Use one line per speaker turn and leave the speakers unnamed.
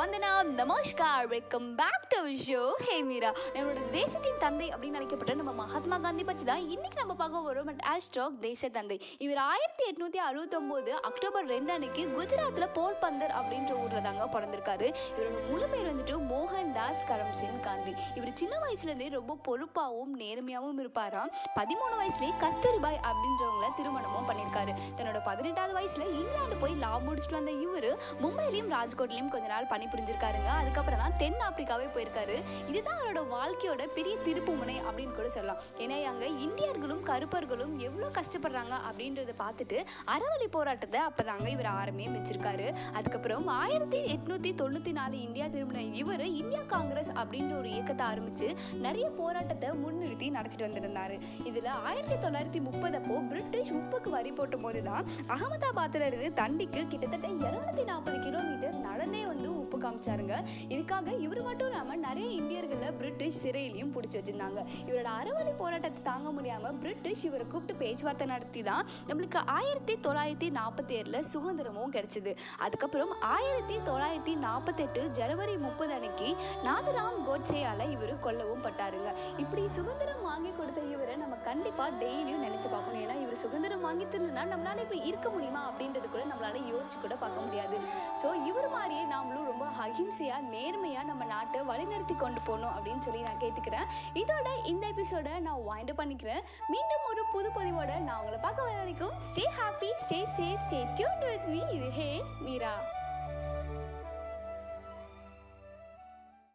Vandana namaskar welcome back to show hey Meera நம்மளோட தேசத்தின் தந்தை அப்படின்னு நினைக்கப்பட்ட நம்ம மகாத்மா காந்தி பற்றி தான் இன்னைக்கு நம்ம பார்க்க வரும் பட் ஆஸ்ட்ராக் தேச தந்தை. இவர் ஆயிரத்தி எட்நூற்றி அறுபத்தொம்போது அக்டோபர் ரெண்டு அன்னைக்கு குஜராத்தில் போர்பந்தர் அப்படின்ற ஊரில் தாங்க பிறந்திருக்காரு. இவரோட முழு பேர் வந்துட்டு மோகன் தாஸ் கரம்சந்த் காந்தி. இவர் சின்ன வயசுலேருந்தே ரொம்ப பொறுப்பாகவும் நேர்மையாகவும் இருப்பாராம். பதிமூணு வயசுலேயே கஸ்தூரிபாய் அப்படின்றவங்கள திருமணமும் பண்ணியிருக்காரு. தன்னோட பதினெட்டாவது வயசில் இங்கிலாந்து போய் லா முடிச்சுட்டு வந்த இவர் மும்பையிலையும் ராஜ்கோட்லையும் கொஞ்ச நாள் பணி புரிஞ்சிருக்காருங்க. அதுக்கப்புறம் தான் தென் ஆப்பிரிக்காவே போயிருக்காரு. இதுதான் அவரோட வாழ்க்கையோட பெரிய திருப்பு முனை அப்படின்னு கூட சொல்லலாம். ஏன்னா அங்கே இந்தியர்களும் கருப்பர்களும் எவ்வளோ கஷ்டப்படுறாங்க அப்படின்றத பார்த்துட்டு அறவழி போராட்டத்தை அப்போதாங்க இவர் ஆரம்பியே வச்சிருக்காரு. அதுக்கப்புறம் ஆயிரத்தி எட்நூற்றி தொண்ணூற்றி நாலு இந்தியா திரும்பின இவர் இந்தியா காங்கிரஸ் அப்படின்ற ஒரு இயக்கத்தை ஆரம்பித்து நிறைய போராட்டத்தை முன்னிறுத்தி நடத்திட்டு வந்திருந்தார். இதில் ஆயிரத்தி தொள்ளாயிரத்தி முப்பதப்போ பிரிட்டிஷ் உப்புக்கு வரி போட்டும் போது தான் அகமதாபாத்தில் இருந்து தண்டிக்கு கிட்டத்தட்ட இரநூத்தி நாற்பது கிலோமீட்டர் காமிச்சாருங்க. இதுக்காக இவர் மட்டும் இல்லாமல் நிறைய இந்தியர்களை பிரிட்டிஷ் சிறையிலையும் பிடிச்சி வச்சிருந்தாங்க. இவரோட அறவழி போராட்டத்தை தாங்க முடியாமல் பிரிட்டிஷ் இவரை கூப்பிட்டு பேச்சுவார்த்தை நடத்தி தான் நம்மளுக்கு ஆயிரத்தி தொள்ளாயிரத்தி நாற்பத்தி ஏழில் சுதந்திரமும் கிடைச்சிது. அதுக்கப்புறம் ஆயிரத்தி தொள்ளாயிரத்தி நாற்பத்தெட்டு ஜனவரி முப்பது அன்னைக்கு நாதராம் கோட்சேயால் இவர் கொல்லவும் பட்டாருங்க. இப்படி சுதந்திரம் வாங்கி கொடுத்த இவரை நம்ம கண்டிப்பாக டெய்லியும் நினச்சி பார்க்கணும். ஏன்னா இவர் சுதந்திரம் வாங்கி தரலனா நம்மளால இப்போ இருக்க முடியுமா அப்படின்றது கூட நம்மளால யோசிச்சு கூட பார்க்க முடியாது. ஸோ இவர் மாதிரியே நாமளும் ரொம்ப அஹிம்சையாக நேர்மையாக நம்ம நாட்டை வழிநடத்தி கொண்டு போகணும் அப்படின்னு சொல்லி நான் கேட்டுக்கிறேன். இதோட இந்த எபிசோட நான் வாய்ண்ட் பண்ணிக்கிறேன். மீண்டும் ஒரு புது பதிவோட நான் உங்களை பார்க்க வர வரைக்கும் stay happy stay safe stay tuned with me இது ஹே மீரா.